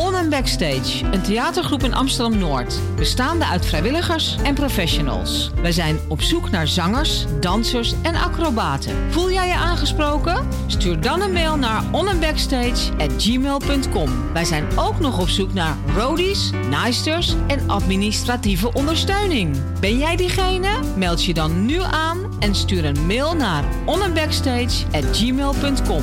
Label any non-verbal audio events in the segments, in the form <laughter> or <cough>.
On and Backstage, een theatergroep in Amsterdam-Noord. Bestaande uit vrijwilligers en professionals. Wij zijn op zoek naar zangers, dansers en acrobaten. Voel jij je aangesproken? Stuur dan een mail naar onandbackstage@gmail.com. Wij zijn ook nog op zoek naar roadies, naaisters en administratieve ondersteuning. Ben jij diegene? Meld je dan nu aan en stuur een mail naar onandbackstage@gmail.com.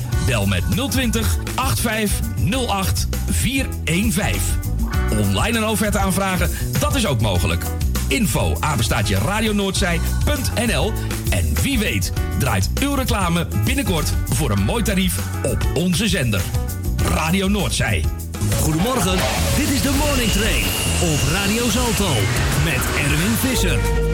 Bel met 020 8508 415. Online een offerte aanvragen, dat is ook mogelijk. Info apenstaatje radionoordzij.nl En wie weet draait uw reclame binnenkort voor een mooi tarief op onze zender. Radio Noordzij. Goedemorgen, dit is de Morning Train op Radio Zalto met Erwin Visser.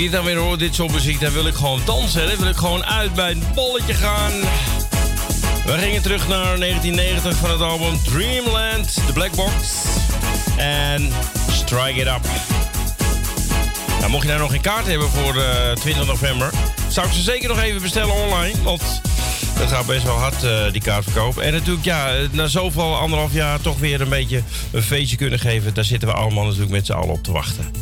Dit dan weer hoor, dit soort muziek, dan wil ik gewoon dansen. Dan wil ik gewoon uit bij het bolletje gaan. We gingen terug naar 1990 van het album Dreamland, The Black Box. En Strike It Up. Nou, mocht je nou nog geen kaart hebben voor eh 20 november, zou ik ze zeker nog even bestellen online. Want het gaat best wel hard, eh, die kaartverkoop. En natuurlijk, ja, na zoveel anderhalf jaar toch weer een beetje een feestje kunnen geven. Daar zitten we allemaal natuurlijk met z'n allen op te wachten.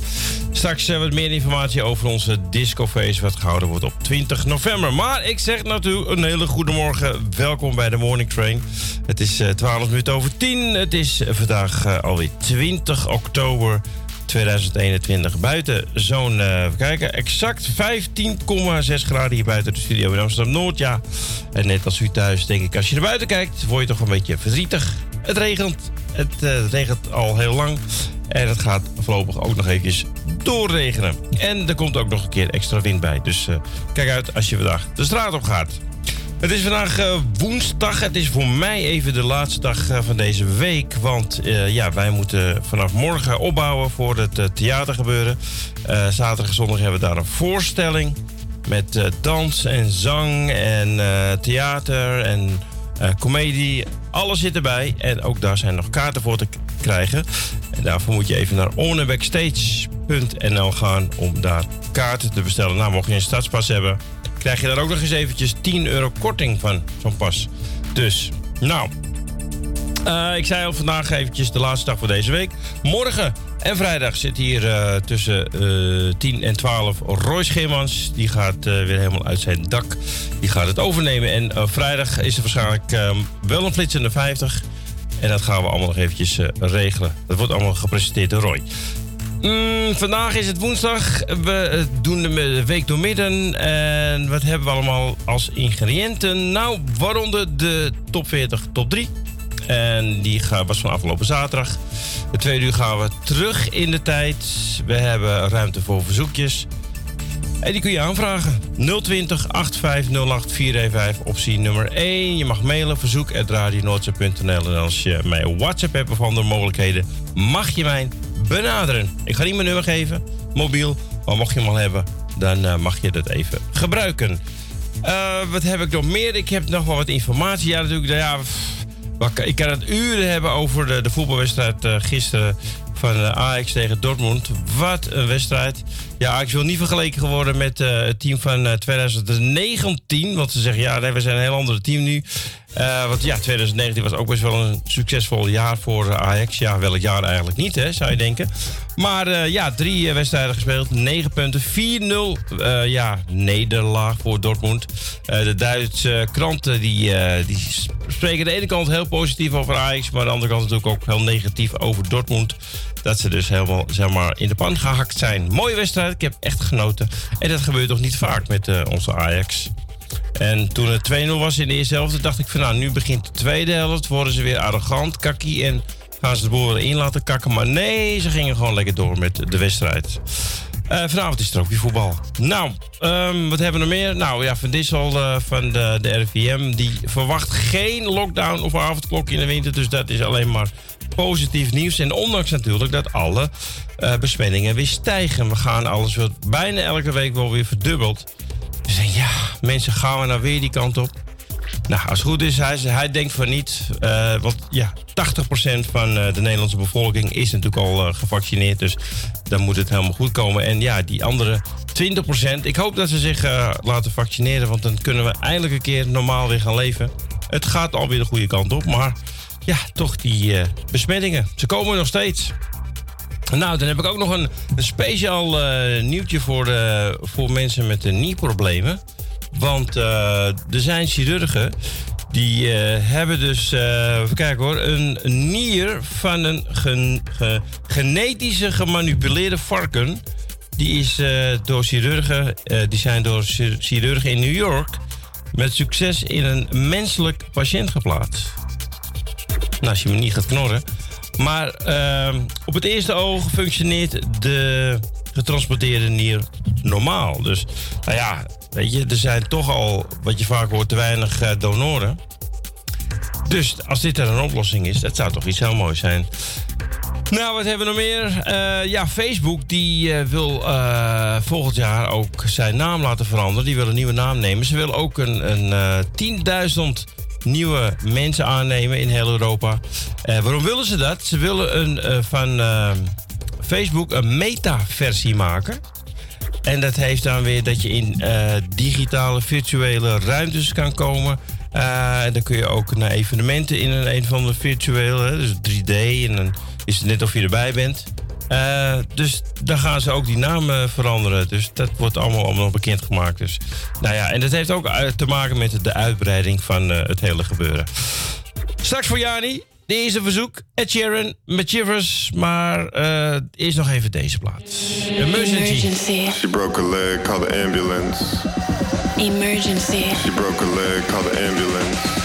Straks uh, wat meer informatie over onze discofeest wat gehouden wordt op 20 november. Maar ik zeg natuurlijk een hele goede morgen. Welkom bij de Morning Train. Het is eh 12 minuten over 10. Het is eh, vandaag eh, alweer 20 oktober 2021. Buiten zo'n, eh, even kijken, exact 15,6 graden hier buiten de studio in Amsterdam-Noord. Ja, en net als u thuis denk ik, als je naar buiten kijkt, word je toch een beetje verdrietig. Het regent. Eh, het regent al heel lang. En het gaat voorlopig ook nog eventjes doorregenen. En er komt ook nog een keer extra wind bij. Dus eh, kijk uit als je vandaag de straat op gaat. Het is vandaag eh, woensdag. Het is voor mij even de laatste dag eh, van deze week. Want ja, wij moeten vanaf morgen opbouwen voor het theatergebeuren. Zaterdag en zondag hebben we daar een voorstelling. Met dans en zang en theater en eh comedie. Alles zit erbij. En ook daar zijn nog kaarten voor te krijgen. En daarvoor moet je even naar onnebackstage.nl gaan om daar kaarten te bestellen. Nou, mocht je een stadspas hebben, krijg je daar ook nog eens eventjes 10 euro korting van zo'n pas. Dus, nou, eh, ik zei al vandaag eventjes de laatste dag van deze week. Morgen en vrijdag zit hier eh, tussen eh 10 en 12 Roy Scheermans. Die gaat eh, weer helemaal uit zijn dak. Die gaat het overnemen. En vrijdag is er waarschijnlijk eh, wel een flitsende 50. En dat gaan we allemaal nog eventjes regelen. Dat wordt allemaal gepresenteerd door Roy. Mm, vandaag is het woensdag. We doen de week door midden. En wat hebben we allemaal als ingrediënten? Nou, waaronder de top 40, top 3. En die was van afgelopen zaterdag. De tweede uur gaan we terug in de tijd. We hebben ruimte voor verzoekjes. En die kun je aanvragen. 020 8508 415 optie nummer 1. Je mag mailen verzoek.radionoordzee.nl En als je mij WhatsApp hebt of andere mogelijkheden, mag je mij benaderen. Ik ga niet mijn nummer geven, mobiel. Maar mocht je hem al hebben, dan eh, mag je dat even gebruiken. Eh, wat heb ik nog meer? Ik heb nog wel wat informatie. Ja, natuurlijk. Ja, wat kan- ik kan het uren hebben over de, de voetbalwedstrijd eh, gisteren van eh, Ajax tegen Dortmund. Wat een wedstrijd. Ja, Ajax wil niet vergeleken worden met eh, het team van eh, 2019. Want ze zeggen, ja, nee, we zijn een heel ander team nu. Eh, want ja, 2019 was ook best wel een succesvol jaar voor eh, Ajax. Ja, welk jaar eigenlijk niet, hè, zou je denken. Maar eh, ja, drie eh, wedstrijden gespeeld, negen punten, 4-0. eh, ja, nederlaag voor Dortmund. Eh, de Duitse kranten die, eh, die spreken de ene kant heel positief over Ajax... maar aan de andere kant natuurlijk ook heel negatief over Dortmund. Dat ze dus helemaal zeg maar, in de pan gehakt zijn. Mooie wedstrijd, ik heb echt genoten. En dat gebeurt toch niet vaak met eh, onze Ajax. En toen het 2-0 was in de eerste helft, dacht ik van nou, nu begint de tweede helft. Worden ze weer arrogant, kakkie en gaan ze de boel erin laten kakken. Maar nee, ze gingen gewoon lekker door met de wedstrijd. Eh, vanavond is er ook weer voetbal. Nou, ehm, wat hebben we nog meer? Nou ja, Van Dissel eh, van de, de RIVM, die verwacht geen lockdown of avondklok in de winter. Dus dat is alleen maar positief nieuws. En ondanks natuurlijk dat alle eh, besmettingen weer stijgen. We gaan alles wordt bijna elke week wel weer verdubbeld. Dus ja, mensen, gaan we nou weer die kant op? Nou, als het goed is, hij, hij denkt van niet. eh, want ja, 80% van eh, de Nederlandse bevolking is natuurlijk al gevaccineerd. Dus dan moet het helemaal goed komen. En ja, die andere 20%, ik hoop dat ze zich laten vaccineren. Want dan kunnen we eindelijk een keer normaal weer gaan leven. Het gaat alweer de goede kant op. Maar ja, toch die besmettingen. Ze komen nog steeds. Nou, dan heb ik ook nog een, een speciaal eh, nieuwtje voor, de, voor mensen met uh, nierproblemen. Want eh, er zijn chirurgen die eh, hebben dus, eh, even kijken hoor, een nier van een gen- ge- genetische gemanipuleerde varken. Die is eh, door chirurgen, eh, die zijn door chir- chirurgen in New York met succes in een menselijk patiënt geplaatst. Nou, als je me niet gaat knorren. Maar ehm, op het eerste oog functioneert de getransporteerde nier normaal. Dus, nou ja, weet je, er zijn toch al, wat je vaak hoort, te weinig eh, donoren. Dus als dit er een oplossing is, dat zou toch iets heel moois zijn. Nou, wat hebben we nog meer? Eh, ja, Facebook die eh, wil volgend jaar ook zijn naam laten veranderen. Die wil een nieuwe naam nemen. Ze willen ook een, een eh 10.000 nieuwe mensen aannemen in heel Europa. Eh, waarom willen ze dat? Ze willen een, eh, van eh, Facebook een meta-versie maken. En dat heeft dan weer dat je in digitale, virtuele ruimtes kan komen. En dan kun je ook naar evenementen in een, een van de virtuele, dus 3D. En dan is het net of je erbij bent. Eh, dus dan gaan ze ook die naam eh, veranderen. Dus dat wordt allemaal, allemaal bekendgemaakt. Dus, nou ja, en dat heeft ook eh, te maken met de uitbreiding van eh, het hele gebeuren. Straks voor Jani, de eerste verzoek. Ed Sheeran met Shivers. Maar eh eerst nog even deze plaat. Emergency. She broke a leg, call the ambulance. Emergency. She broke a leg, call the ambulance.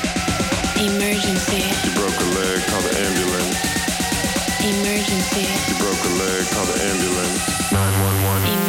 She broke a leg, call the ambulance. 911.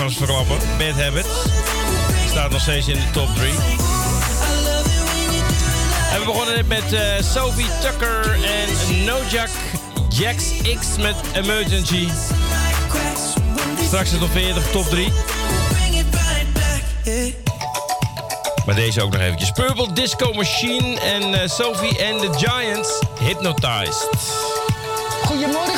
kan. Bad Habits staat nog steeds in de top 3. En we begonnen dit met eh, Sophie Tucker en Nojak Jax X met Emergency. Straks de top 40, top 3. Maar deze ook nog eventjes. Purple Disco Machine en eh, Sophie and the Giants Hypnotized. Goedemorgen.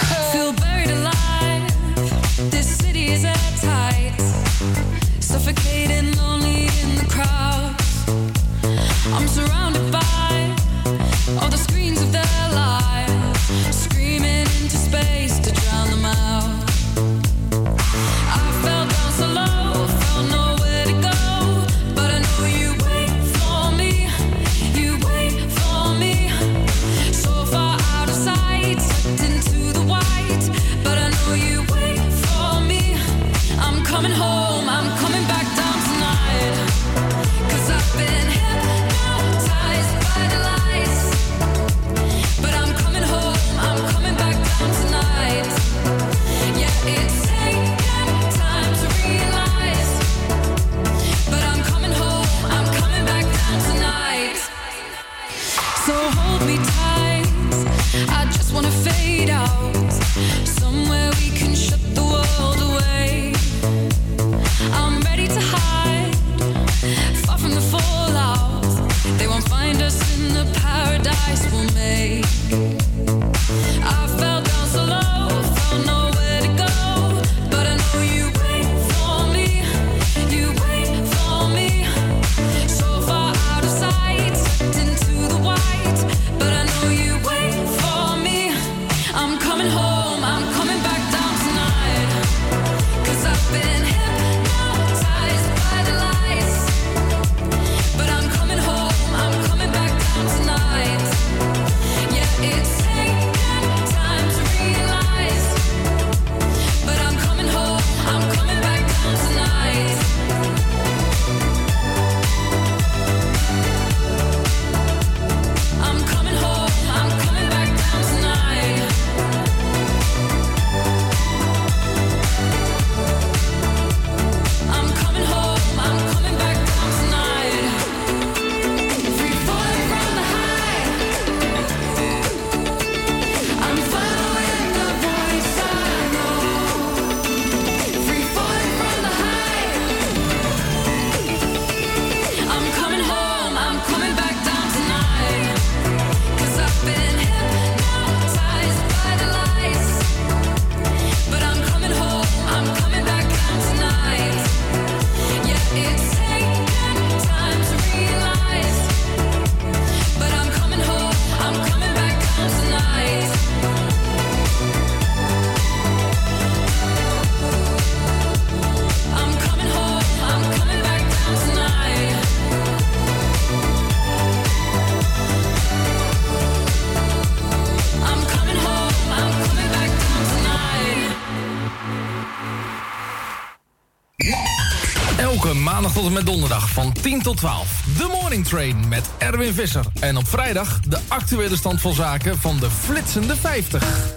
Train met Erwin Visser. En op vrijdag de actuele stand van zaken van de flitsende 50.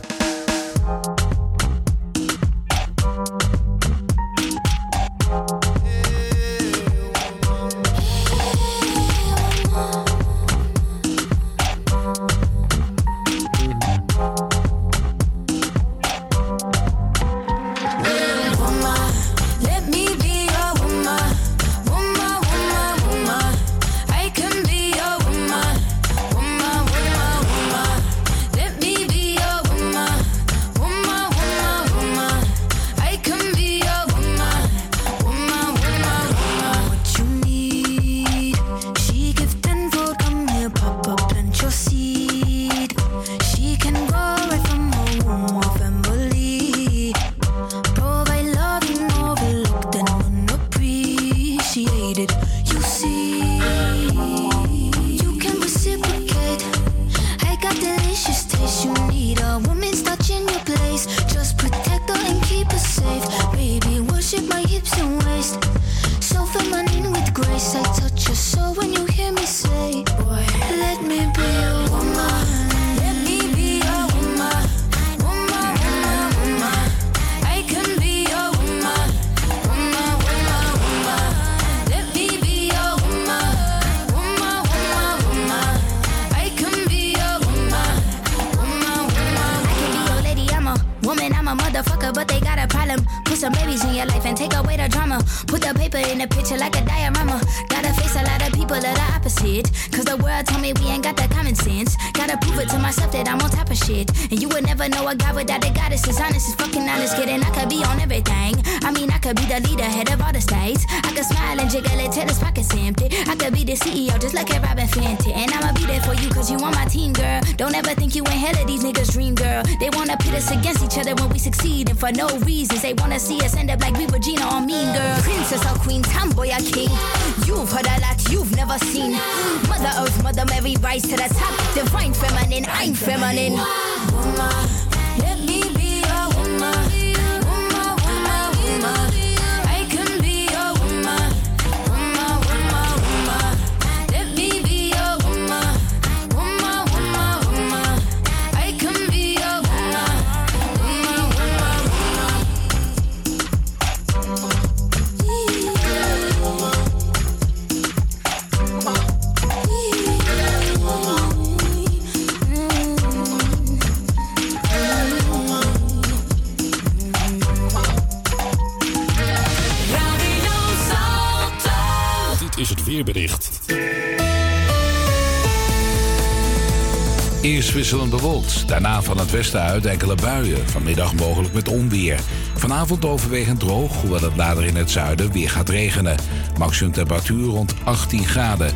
Westen uit enkele buien. Vanmiddag mogelijk met onweer. Vanavond overwegend droog, hoewel het later in het zuiden weer gaat regenen. Maximum temperatuur rond 18 graden.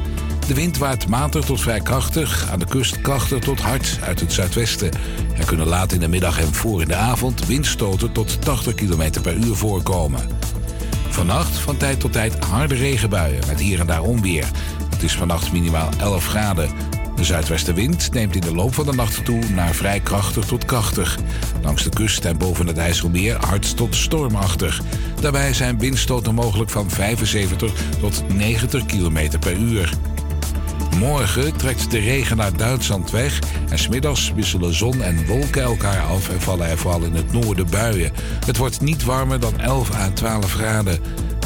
De wind waait matig tot vrij krachtig, aan de kust krachtig tot hard uit het zuidwesten. Er kunnen laat in de middag en voor in de avond windstoten tot 80 km per uur voorkomen. Vannacht van tijd tot tijd harde regenbuien met hier en daar onweer. Het is vannacht minimaal 11 graden. De zuidwestenwind neemt in de loop van de nacht toe naar vrij krachtig tot krachtig. Langs de kust en boven het IJsselmeer hard tot stormachtig. Daarbij zijn windstoten mogelijk van 75 tot 90 km per uur. Morgen trekt de regen naar Duitsland weg en smiddags wisselen zon en wolken elkaar af en vallen er vooral in het noorden buien. Het wordt niet warmer dan 11 à 12 graden.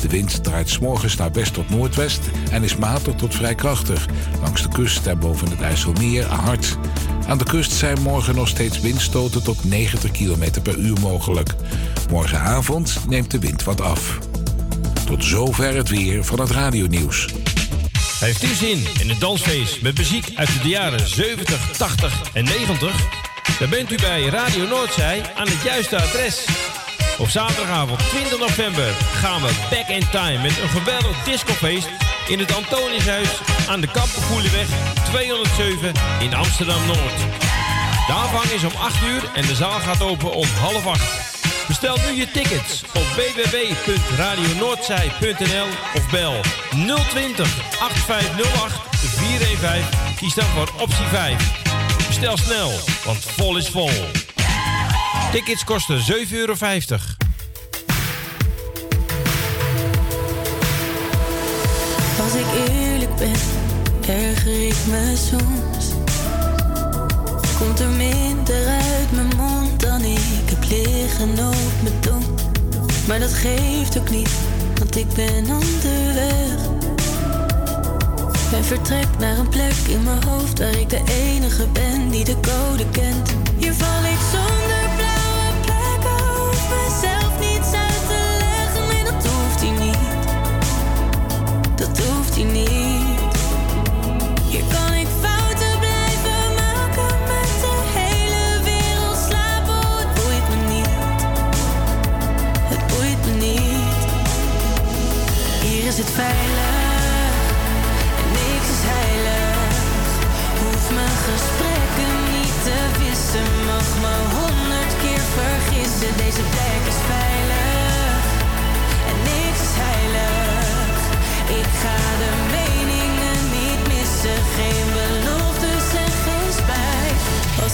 De wind draait s'morgens naar west tot noordwest en is matig tot vrij krachtig. Langs de kust en boven het IJsselmeer hard. Aan de kust zijn morgen nog steeds windstoten tot 90 km per uur mogelijk. Morgenavond neemt de wind wat af. Tot zover het weer van het radionieuws. Heeft u zin in een dansfeest met muziek uit de jaren 70, 80 en 90? Dan bent u bij Radio Noordzij aan het juiste adres. Op zaterdagavond 20 november gaan we back in time met een geweldig discofeest in het Antoniushuis aan de Kampenkoelenweg 207 in Amsterdam-Noord. De aanvang is om 8 uur en de zaal gaat open om half 8. Bestel nu je tickets op www.radionoordzij.nl of bel 020 8508 415. Kies dan voor optie 5. Bestel snel, want vol is vol. Tickets kosten 7,50 euro. Als ik eerlijk ben, erger ik me soms. Komt er minder uit mijn mond dan ik heb liggen op mijn tong. Maar dat geeft ook niet, want ik ben onderweg. En vertrek naar een plek in mijn hoofd waar ik de enige ben die de code kent. Hier val ik zonder blauwe Dat hoeft hij niet. Hier kan ik fouten blijven maken met de hele wereld slapen. Oh, het boeit me niet. Het boeit me niet. Hier is het veilig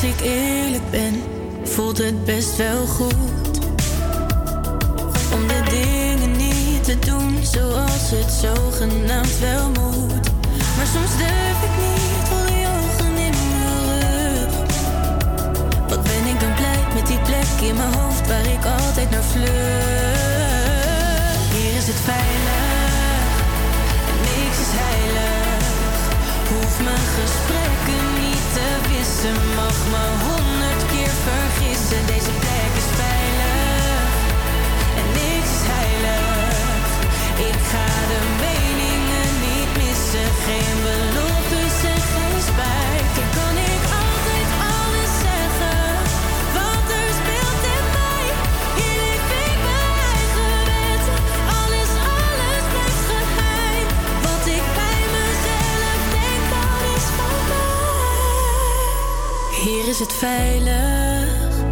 Als ik eerlijk ben, voelt het best wel goed. Om de dingen niet te doen zoals het zogenaamd wel moet. Maar soms durf ik niet, voel die ogen in mijn rug. Wat ben ik dan blij met die plek in mijn hoofd waar ik altijd naar vlucht. Is het veilig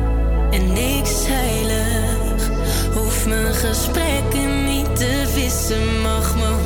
en niks is heilig. Hoef mijn gesprekken niet te wissen, mag me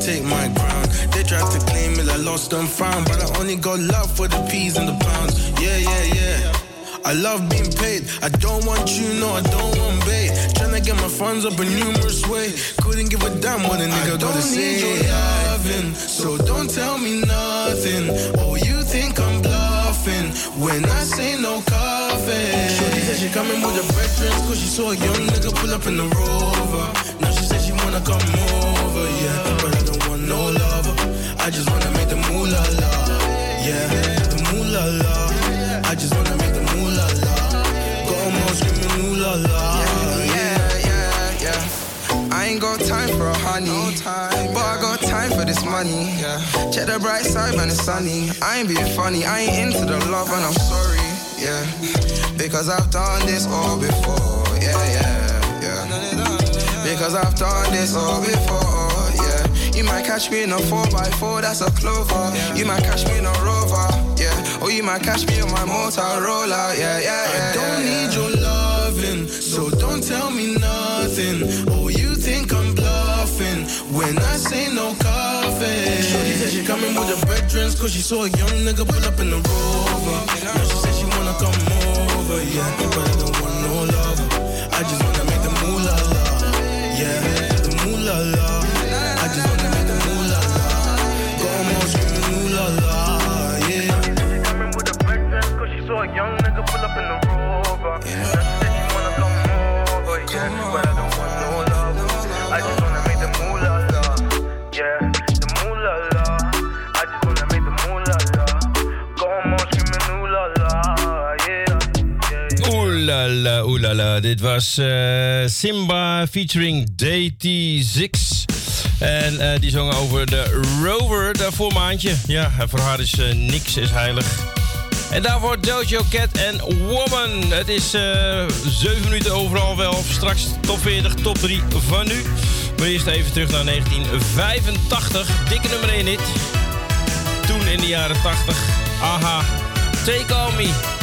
take my crown They tried to claim it, I lost and found But I only got love for the peas and the pounds Yeah, yeah, yeah I love being paid. I don't want you, no, I don't want bait. Tryna get my funds up in numerous ways. Couldn't give a damn what a nigga gotta say. Need your loving, so don't tell me nothing. Oh, you think I'm bluffing when I say no coffee. Shorty said she coming with her breakfast, cause she saw a young nigga pull up in the rover. Now she said she wanna come over, yeah. But I no lover. I just wanna make the moolah la, yeah. The moolah la. I just wanna make the moolah la. Go on screaming ooh la la, yeah, yeah, yeah. I ain't got time for a honey, but I got time for this money. Check the bright side when it's sunny. I ain't being funny, I ain't into the love and I'm sorry, yeah. Because I've done this all before, yeah, yeah, yeah. Because I've done this all before, yeah. You might catch me in a 4x4, that's a clover. You might catch me in a rover, yeah. Or you might catch me on my Motorola, yeah, yeah, yeah. I don't yeah, need your loving, so don't tell me nothing. Oh, you think I'm bluffing when I say no coffee. Shorty said she coming with her brethren, cause she saw a young nigga pull up in the rover. Now she said she wanna come over, yeah. But I don't want no love. I just wanna make the moolah la. Yeah, the moolah up in the rover. Now she said she wanna come over, yeah. But I don't want no love. I just wanna make the moolah la. Yeah, the moolah la. I just wanna make the moolah la. Go on, screaming ooh la la, yeah. Oeh la la, oeh la la. Dit was eh, Simba featuring DT6. En eh, die zongen over de Rover, daarvoor maandje. Ja, en voor haar is eh, niks is heilig. En daarvoor Dojo Cat en Woman. Het is eh 7 minuten overal wel. Straks top 40, top 3 van nu. Maar eerst even terug naar 1985. Dikke nummer 1 hit. Toen in de jaren 80. Aha. Take on me.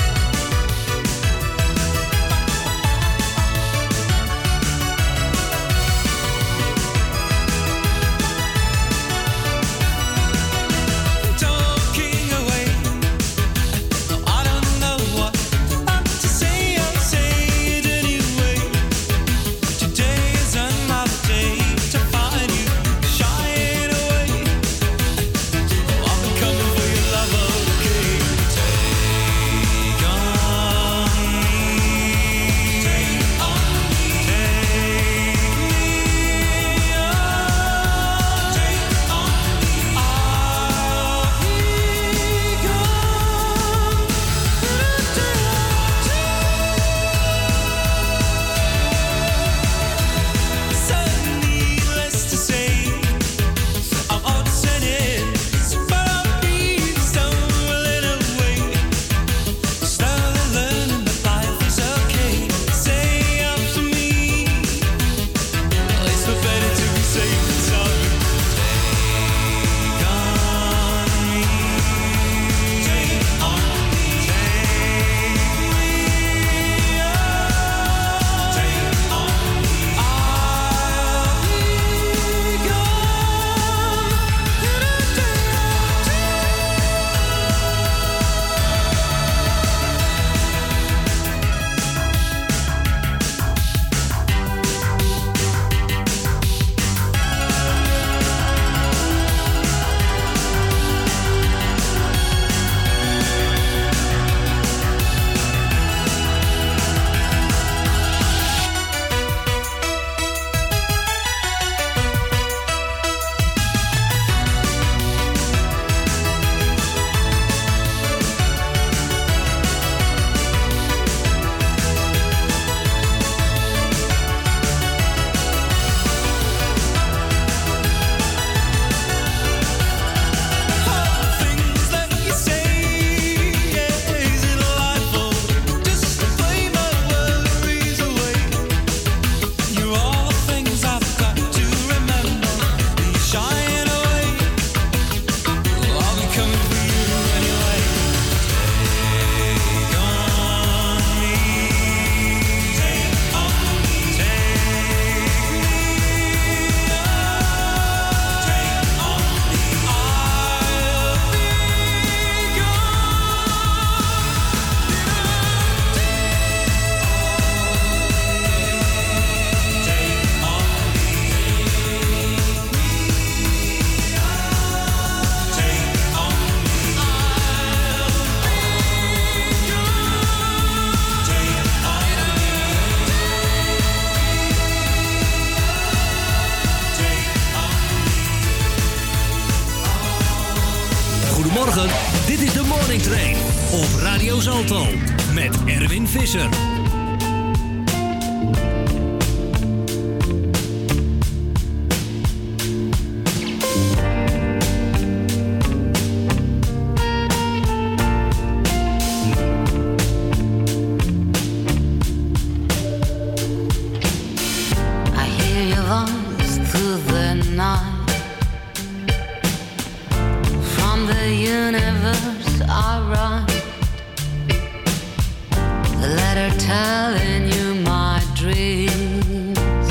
Telling you my dreams.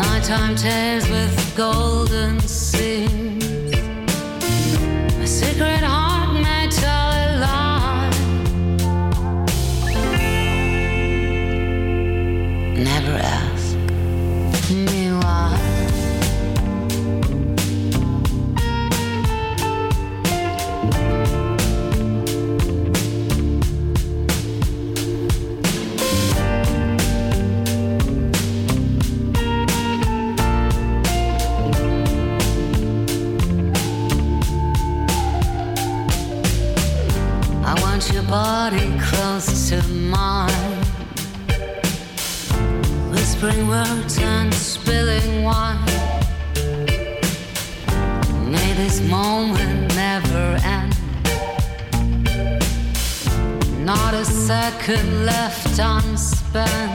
Nighttime tales with golden could left unspent.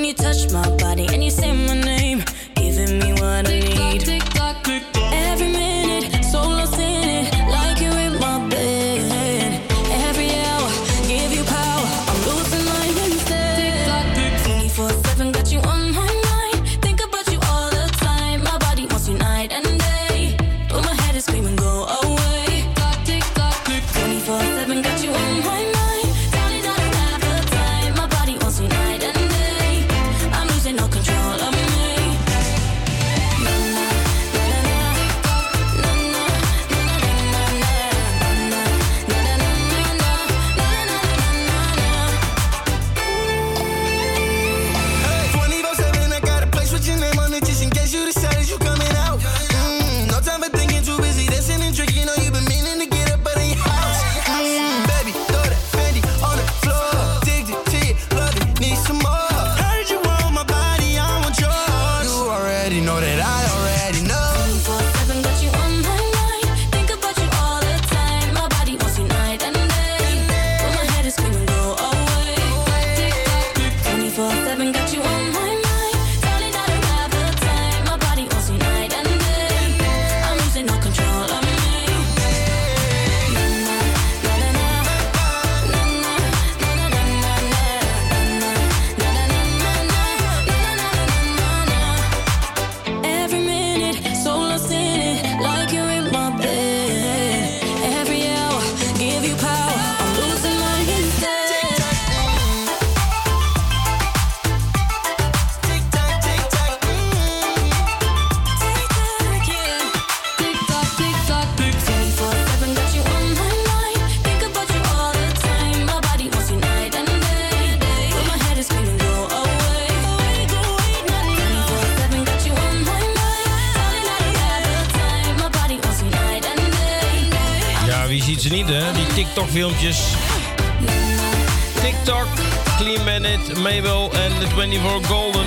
When you touch my body and you say my name. TikTok-filmpjes. TikTok, Clean Bandit, Mabel en de 24 Golden.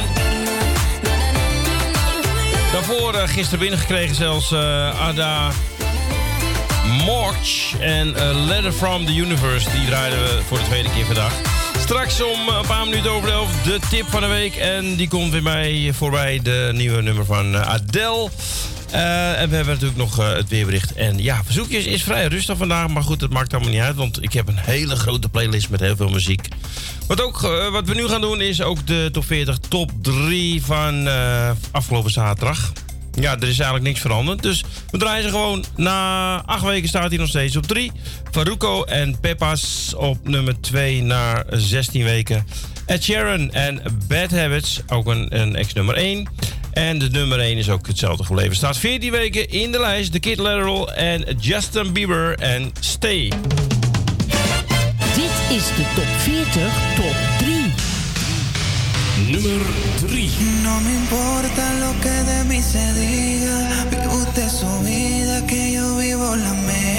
Daarvoor eh, gisteren binnengekregen zelfs eh, Ada March en eh, Letter from the Universe. Die draaiden we voor de tweede keer vandaag. Straks om een paar minuten over de elf de tip van de week. En die komt weer bij, voorbij, de nieuwe nummer van Adele. Eh, en we hebben natuurlijk nog eh, het weerbericht. En ja, verzoekjes is vrij rustig vandaag. Maar goed, dat maakt allemaal niet uit. Want ik heb een hele grote playlist met heel veel muziek. Wat, ook, eh, wat we nu gaan doen is ook de top 40, top 3 van afgelopen zaterdag. Ja, er is eigenlijk niks veranderd. Dus we draaien ze gewoon. Na acht weken staat hij nog steeds op 3. Faruko en Peppa's op nummer 2 na 16 weken. Ed Sheeran en Bad Habits, ook een, een ex-nummer 1. En de nummer 1 is ook hetzelfde gebleven. Staat 14 weken in de lijst. The Kid Lateral en Justin Bieber en Stay. Dit is de top 40 top 3. Nummer 3. No me importa lo que de mí se diga. Vive usted su vida, que yo vivo la mía.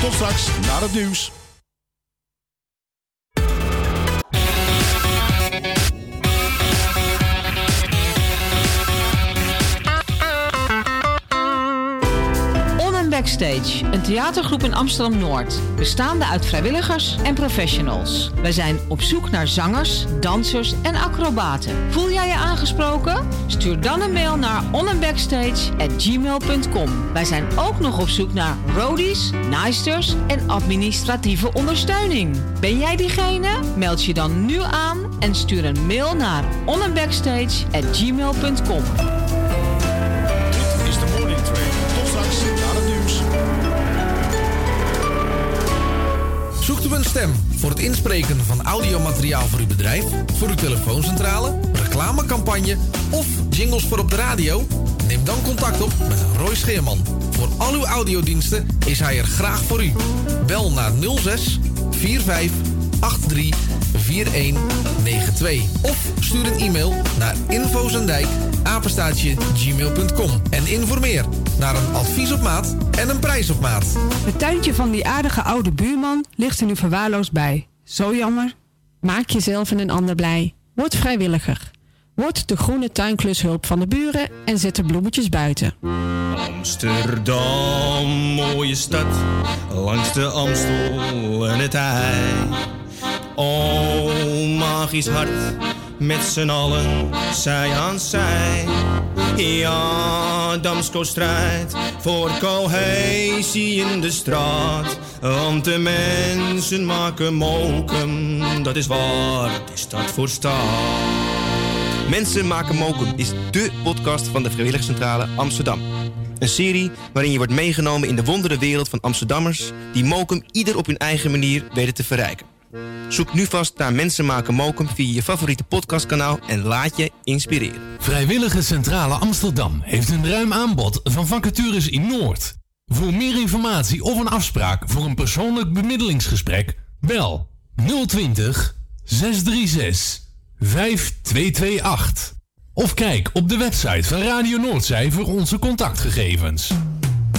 Tot straks naar het nieuws. Backstage, een theatergroep in Amsterdam-Noord. Bestaande uit vrijwilligers en professionals. Wij zijn op zoek naar zangers, dansers en acrobaten. Voel jij je aangesproken? Stuur dan een mail naar onandbackstage@gmail.com. Wij zijn ook nog op zoek naar roadies, naaisters en administratieve ondersteuning. Ben jij diegene? Meld je dan nu aan en stuur een mail naar onandbackstage@gmail.com. stem voor het inspreken van audiomateriaal voor uw bedrijf, voor uw telefooncentrale, reclamecampagne of jingles voor op de radio? Neem dan contact op met Roy Scheerman. Voor al uw audiodiensten is hij er graag voor u. Bel naar 06 45 83 4192 of stuur een e-mail naar infozendijk apenstaatje gmail.com en informeer naar een advies op maat en een prijs op maat. Het tuintje van die aardige oude buurman ligt er nu verwaarloosd bij. Zo jammer. Maak jezelf en een ander blij. Word vrijwilliger. Word de groene tuinklushulp van de buren en zet de bloemetjes buiten. Amsterdam, mooie stad, langs de Amstel en het IJ. O, magisch hart, met z'n allen, zij aan zij. Ja, Damsko strijdt voor cohesie in de straat. Want de mensen maken mokum, dat is waar de stad voor staat. Mensen maken mokum is dé podcast van de Vrijwilligcentrale Amsterdam. Een serie waarin je wordt meegenomen in de wondere wereld van Amsterdammers... die mokum ieder op hun eigen manier weten te verrijken. Zoek nu vast naar Mensen maken mokum via je favoriete podcastkanaal... en laat je inspireren. Vrijwillige Centrale Amsterdam heeft een ruim aanbod van vacatures in Noord. Voor meer informatie of een afspraak voor een persoonlijk bemiddelingsgesprek, bel 020 636 5228. Of kijk op de website van Radio Noordzij voor onze contactgegevens.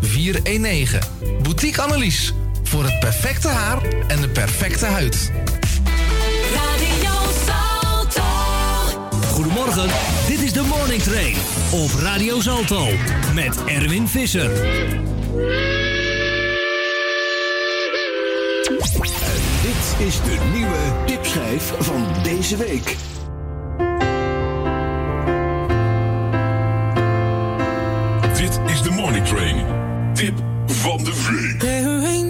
419. Boutique Annelies voor het perfecte haar en de perfecte huid. Radio Salto. Goedemorgen, dit is de Morning Train op Radio Salto met Erwin Visser. En dit is de nieuwe tipschijf van deze week. Dit is de Morning Train. Tip van de week.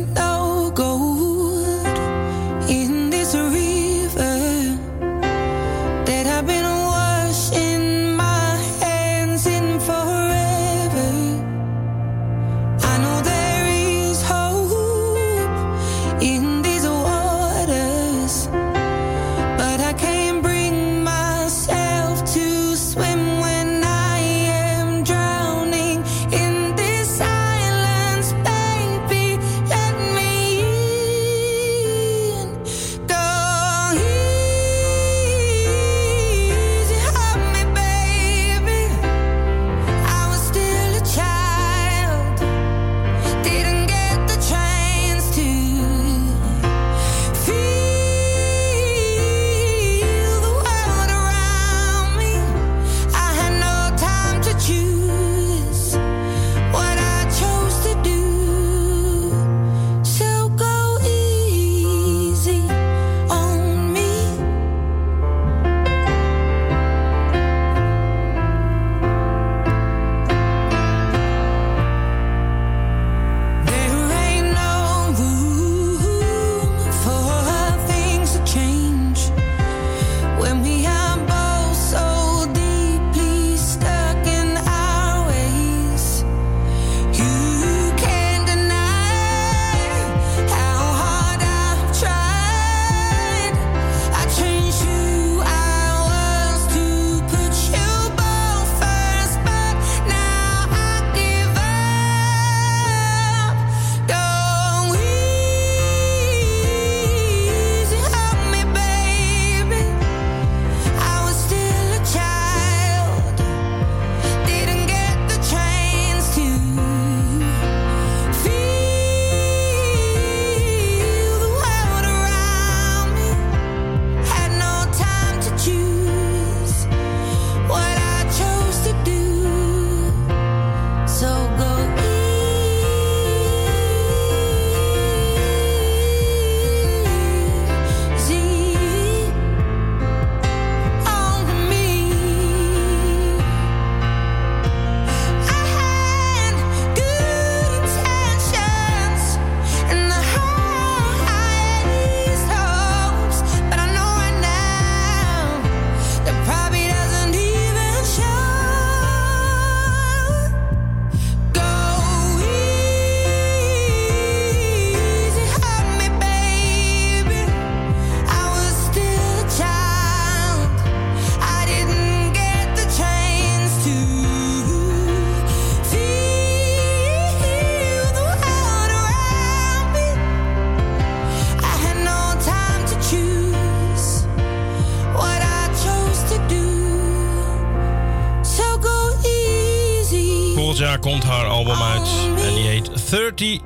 Party.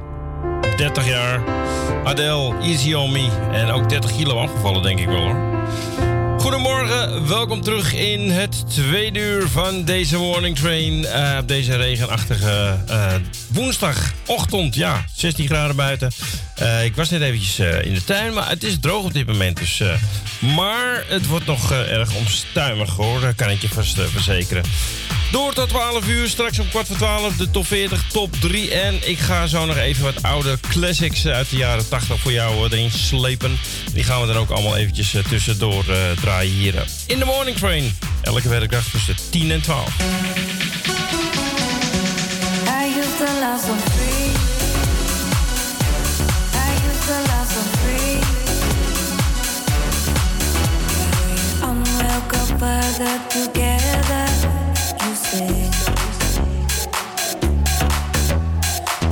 30 jaar. Adele, Easy On Me. En ook 30 kilo afgevallen, denk ik wel hoor. Goedemorgen, welkom terug in het tweede uur van deze Morning Train. Eh, op deze regenachtige eh, woensdagochtend. Ja, 16 graden buiten. Eh, ik was net eventjes in de tuin, maar het is droog op dit moment. Dus maar het wordt nog eh, erg onstuimig hoor, dat kan ik je vast eh, verzekeren. Door tot 12 uur, straks om kwart voor 12 de top 40, top 3. En ik ga zo nog even wat oude classics uit de jaren 80 voor jou erin slepen. Die gaan we dan ook allemaal eventjes eh, tussendoor draaien hier in de Morning Train. Elke werkdag tussen 10 en 12. I Look go further together you say. You see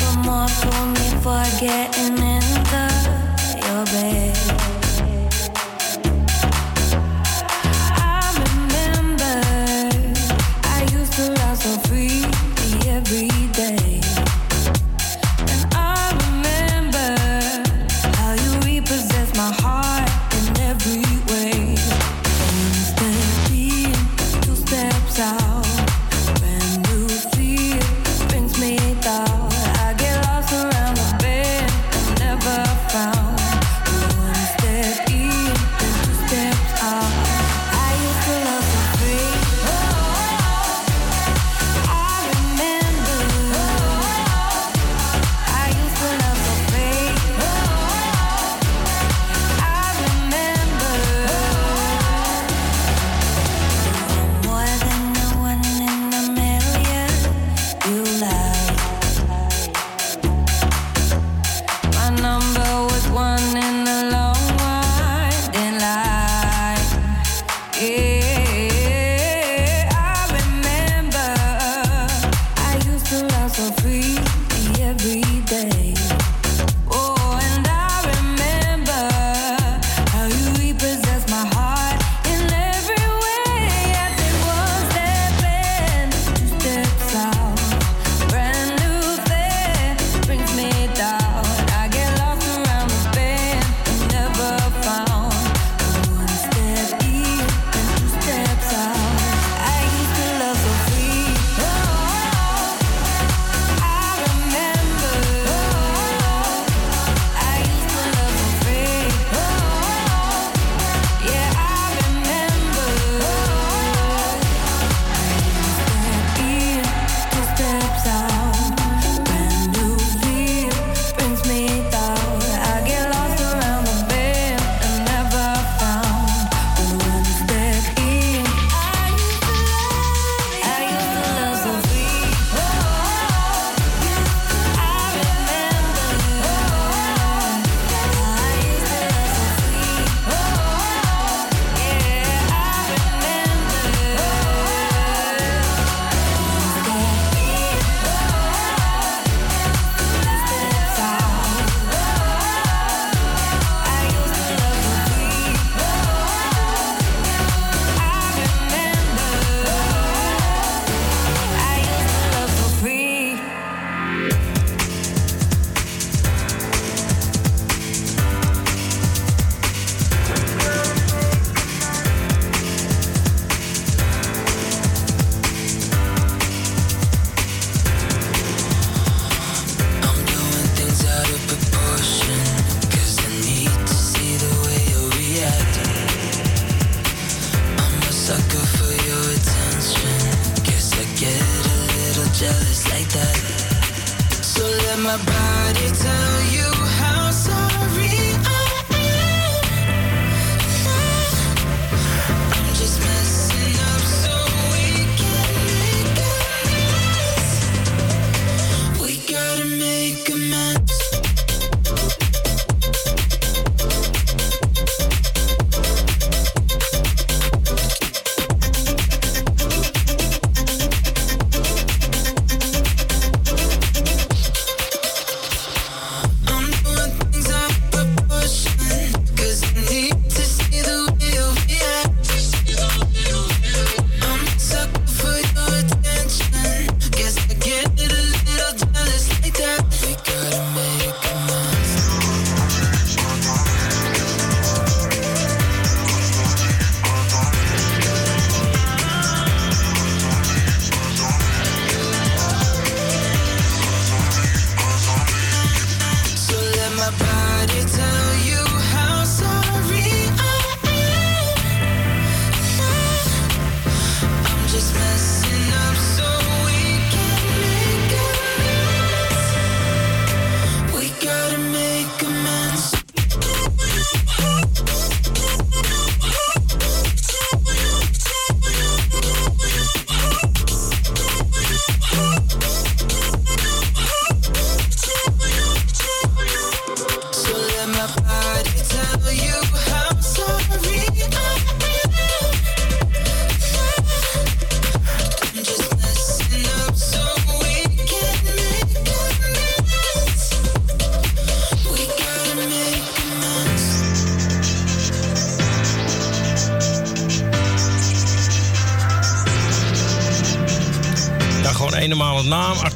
Come on me for getting in your bed.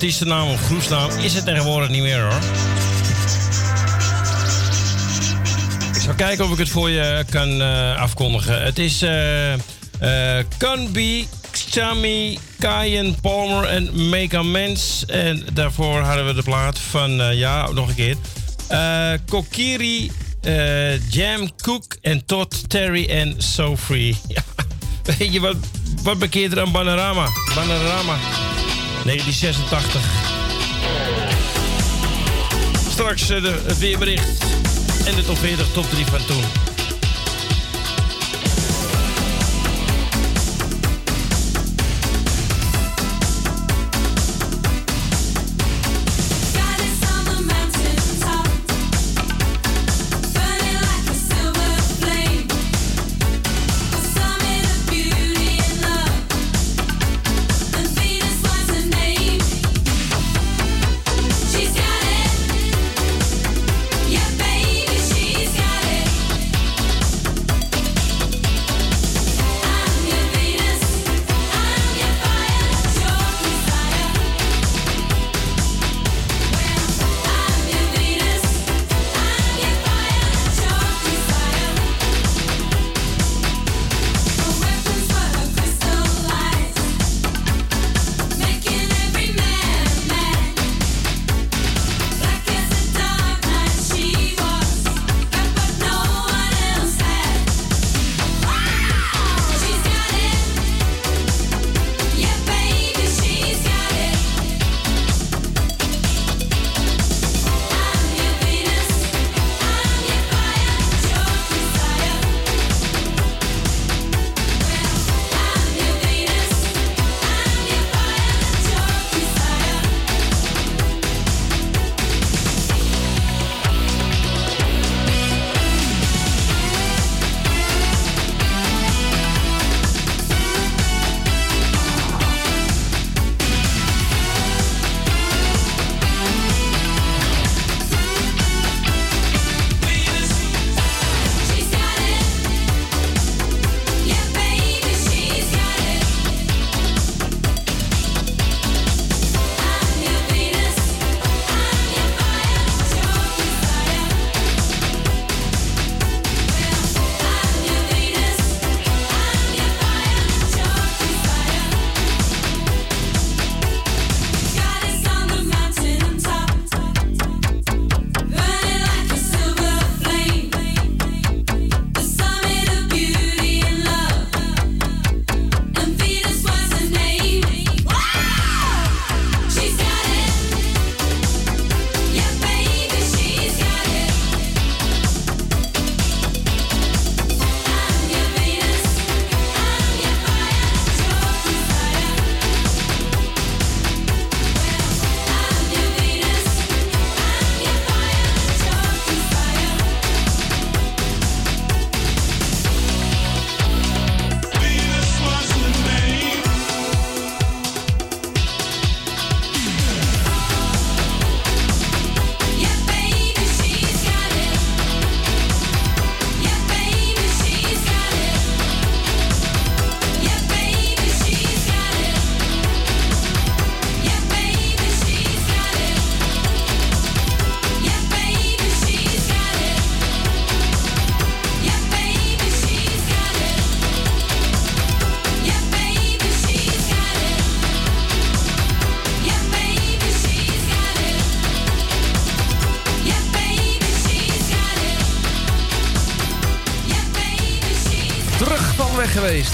Artiestennaam of groepsnaam is het tegenwoordig niet meer hoor. Ik zal kijken of ik het voor je kan eh, afkondigen. Het is eh eh Canby, Chami, Kayen, Palmer en Make Amends. En daarvoor hadden we de plaat van, ja, nog een keer. Kokiri, Jam Cook en Todd, Terry en So Free. <laughs> Ja, weet je wat, wat bekeert er aan Banarama? Banarama, 1986. Straks eh, het weerbericht en de top 40, top 3 van toen.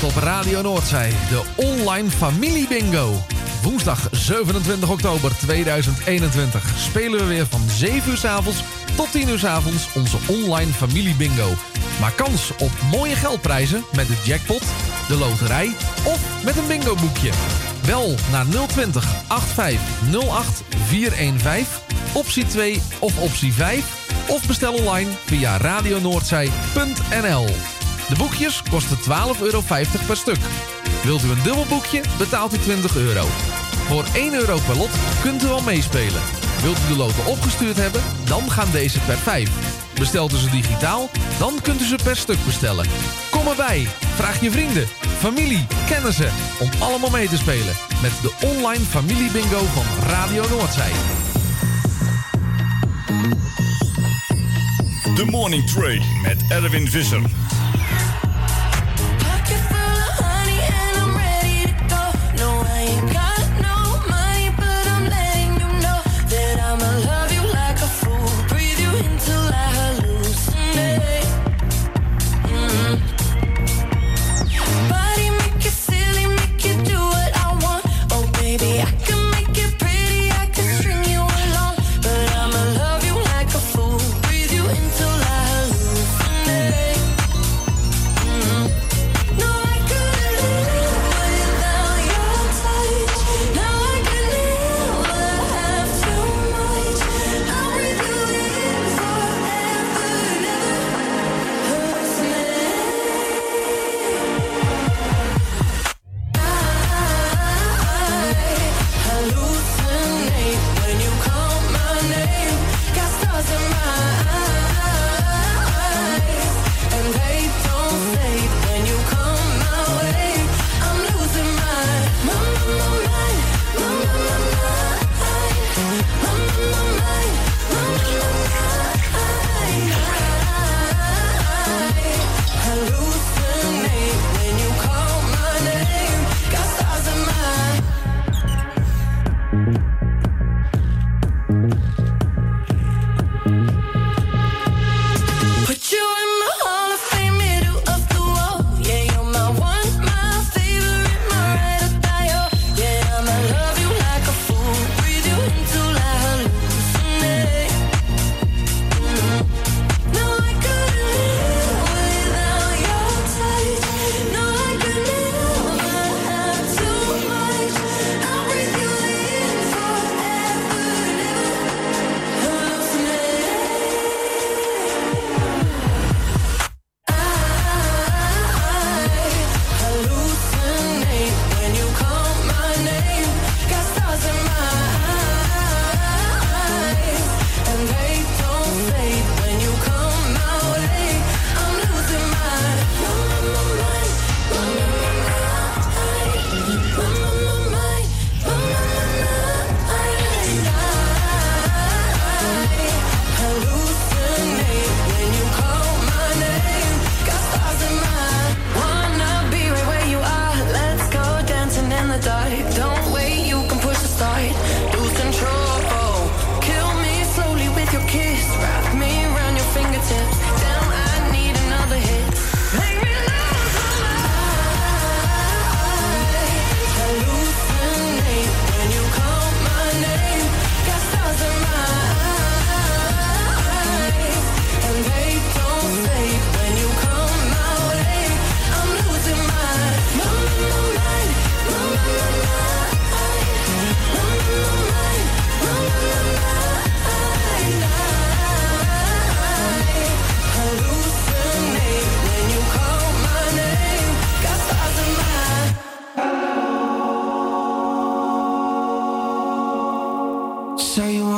Op Radio Noordzij. De online familie bingo. Woensdag 27 oktober 2021 spelen we weer van 7 uur s avonds tot 10 uur s avonds onze online familie bingo. Maak kans op mooie geldprijzen met de jackpot, de loterij of met een bingo boekje. Bel naar 020 8508 415, optie 2 of optie 5 of bestel online via radionoordzij.nl. De boekjes kosten 12,50 euro per stuk. Wilt u een dubbel boekje, betaalt u 20 euro. Voor 1 euro per lot kunt u al meespelen. Wilt u de loten opgestuurd hebben, dan gaan deze per 5. Bestelt u ze digitaal, dan kunt u ze per stuk bestellen. Kom erbij, vraag je vrienden, familie, kennissen om allemaal mee te spelen met de online familiebingo van Radio Noordzij. The Morning Trade met Erwin Visser.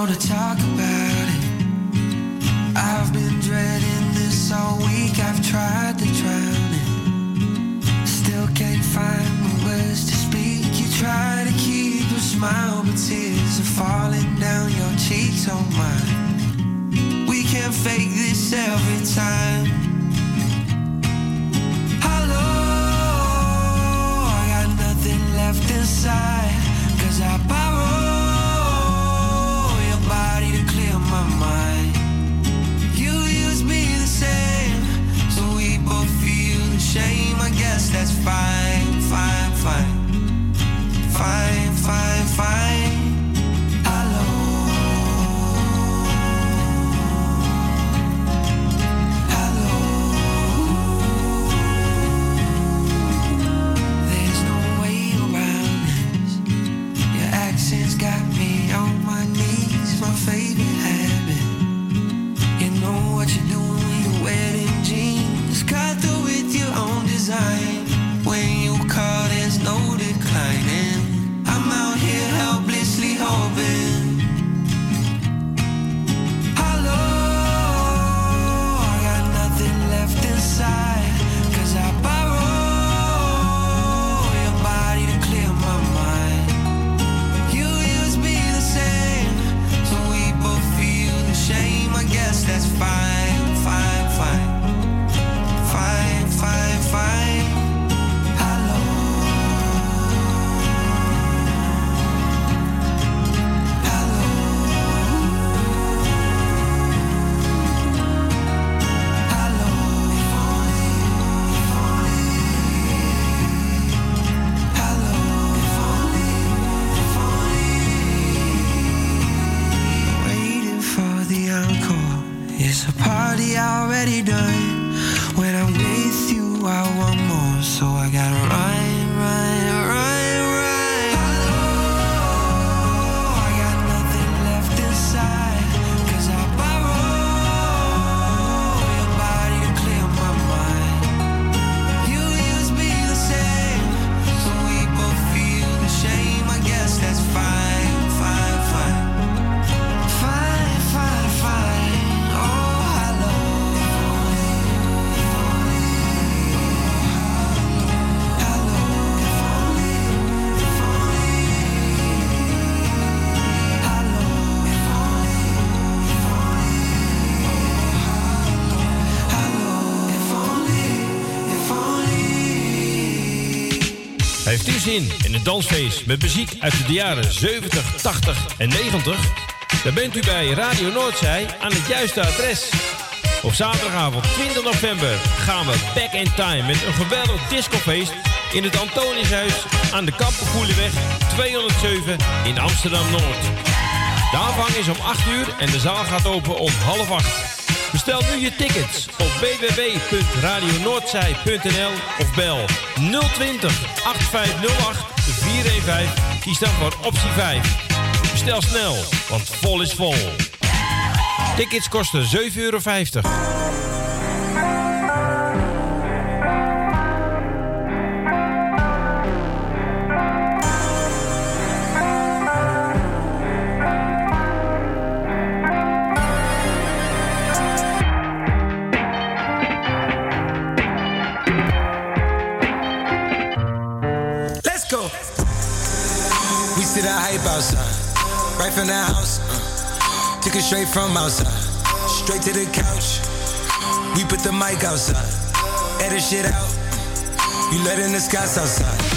want to talk about it. I've been dreading this all week. I've tried to drown it. Still can't find the words to speak. You try to keep a smile, but tears are falling down your cheeks oh my, We can't fake this every time. Hello, I got nothing left inside. In een dansfeest met muziek uit de jaren 70, 80 en 90? Dan bent u bij Radio Noordzij aan het juiste adres. Op zaterdagavond 20 november gaan we back in time met een geweldig discofeest in het Antoniushuis aan de Kampenkoelenweg 207 in Amsterdam-Noord. De aanvang is om 8 uur en de zaal gaat open om half 8. Bestel nu je tickets op www.radionoordzij.nl of bel 020 8508 415. Kies dan voor optie 5. Bestel snel, want vol is vol. Tickets kosten 7,50 euro. Outside, right from the house. uh, took it straight from outside, straight to the couch. We put the mic outside, edit shit out. You let in the scouts outside.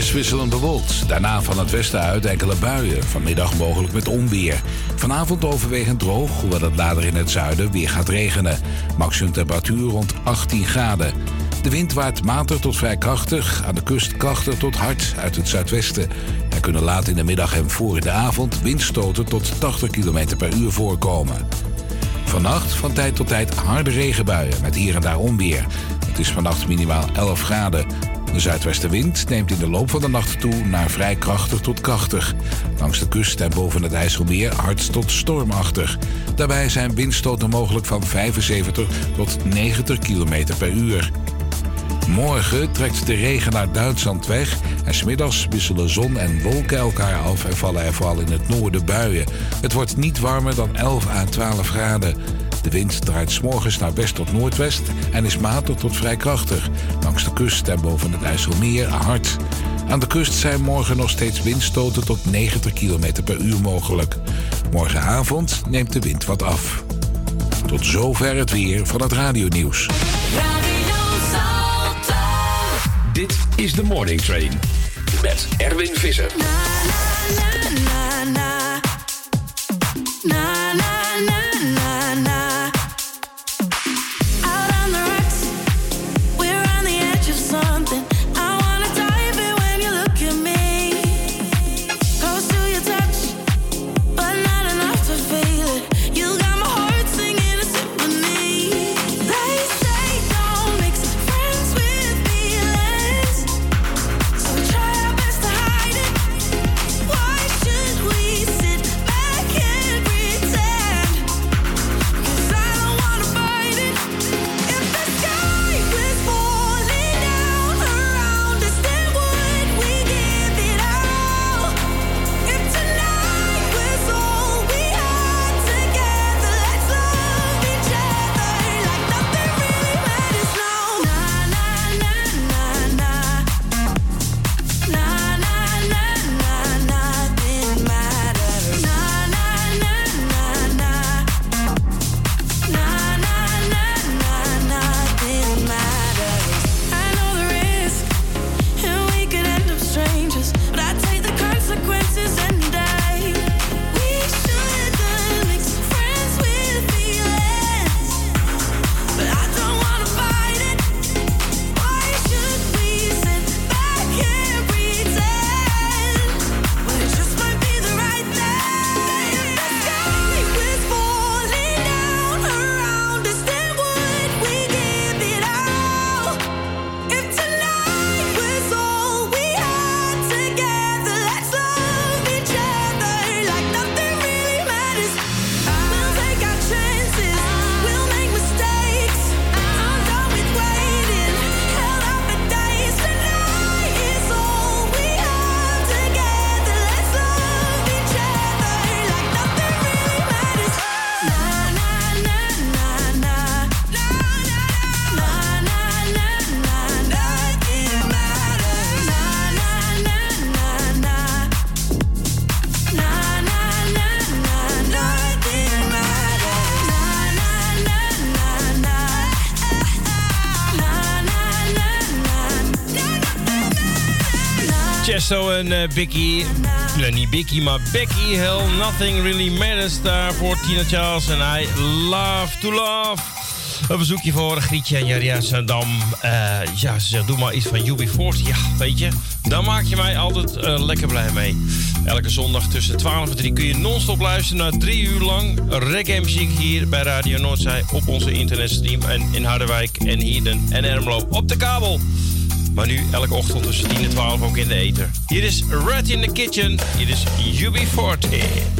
Eerst wisselend bewolkt, daarna van het westen uit enkele buien. Vanmiddag mogelijk met onweer. Vanavond overwegend droog, hoewel het later in het zuiden weer gaat regenen. Maximum temperatuur rond 18 graden. De wind waait matig tot vrij krachtig, aan de kust krachtig tot hard uit het zuidwesten. Er kunnen laat in de middag en voor in de avond windstoten tot 80 km per uur voorkomen. Vannacht van tijd tot tijd harde regenbuien met hier en daar onweer. Het is vannacht minimaal 11 graden. De zuidwestenwind neemt in de loop van de nacht toe naar vrij krachtig tot krachtig. Langs de kust en boven het IJsselmeer hard tot stormachtig. Daarbij zijn windstoten mogelijk van 75 tot 90 km per uur. Morgen trekt de regen naar Duitsland weg en smiddags wisselen zon en wolken elkaar af en vallen er vooral in het noorden buien. Het wordt niet warmer dan 11 à 12 graden. De wind draait 's morgens naar west tot noordwest en is matig tot vrij krachtig. Langs de kust en boven het IJsselmeer hard. Aan de kust zijn morgen nog steeds windstoten tot 90 km per uur mogelijk. Morgenavond neemt de wind wat af. Tot zover het weer van het radionieuws. Dit is de Morning Train met Erwin Visser. Out en eh, Bicky. Nee, niet Bicky, maar Becky Hill. Nothing really matters daar voor Tina Charles. En I love to love. Een bezoekje voor Grietje en Jaria Sandam. Eh, ja, ze zegt, doe maar iets van UB40. Ja, weet je, daar maak je mij altijd eh, lekker blij mee. Elke zondag tussen 12 en 3 kun je non-stop luisteren naar drie uur lang reggae-muziek hier bij Radio Noordzij op onze internetstream. En in Harderwijk en Hieden en Ermelo op de kabel. Maar nu elke ochtend tussen 10 en 12 ook in de ether. Hier is Rat in the Kitchen. Hier is UB40.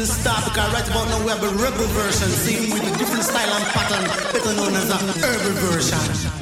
the start because right about now we have a rebel version, sing with a different style and pattern, better known as a herbal version.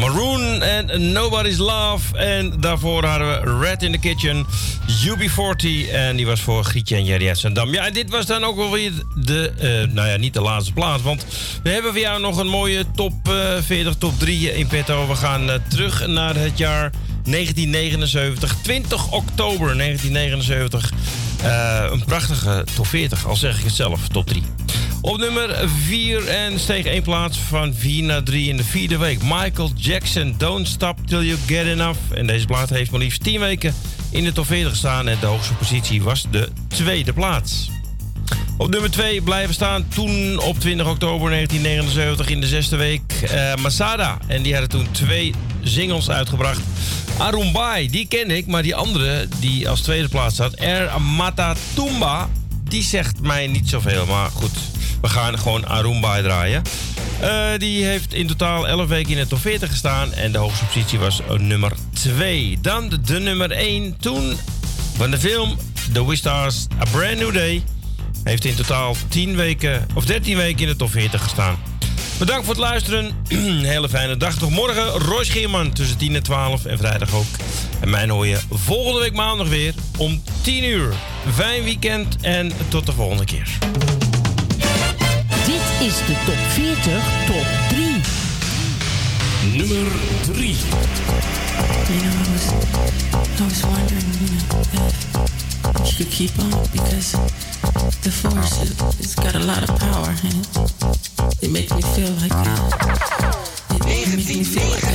Maroon en Nobody's Love. En daarvoor hadden we Red in the Kitchen, UB40. En die was voor Grietje en Jerry Zandam. Ja, en dit was dan ook wel weer de, eh, nou ja, niet de laatste plaats. Want we hebben voor jou nog een mooie top eh, 40, top 3 in petto. We gaan eh, terug naar het jaar 1979. 20 oktober 1979. Eh, een prachtige top 40, al zeg ik het zelf, top 3. Op nummer 4 en steeg één plaats van 4 naar 3 in de vierde week. Michael Jackson, Don't Stop Till You Get Enough. En deze plaat heeft maar liefst 10 weken in de top 40 gestaan. En de hoogste positie was de tweede plaats. Op nummer 2 blijven staan toen op 20 oktober 1979 in de zesde week eh, Masada. En die hadden toen twee singles uitgebracht. Arumbai, die ken ik, maar die andere die als tweede plaats staat, Er Matatumba, die zegt mij niet zoveel. Maar goed, we gaan gewoon Arumbai draaien. Eh, die heeft in totaal 11 weken in de top 40 gestaan en de hoogste positie was nummer 2. Dan de, nummer 1 toen van de film The Stars A Brand New Day. Heeft in totaal 10 weken, of 13 weken in de top 40 gestaan. Bedankt voor het luisteren. Een <clears throat> hele fijne dag. Tot morgen. Roy Schierman tussen 10 en 12 en vrijdag ook. En mij hoor je volgende week maandag weer om 10 uur. Fijn weekend en tot de volgende keer. Dit is de top 40 top 3. Nummer 3. You know, I was, I was wondering, you know, if she could keep on because the force it, it's got a lot of power in it. It makes me feel like it, it makes me feel like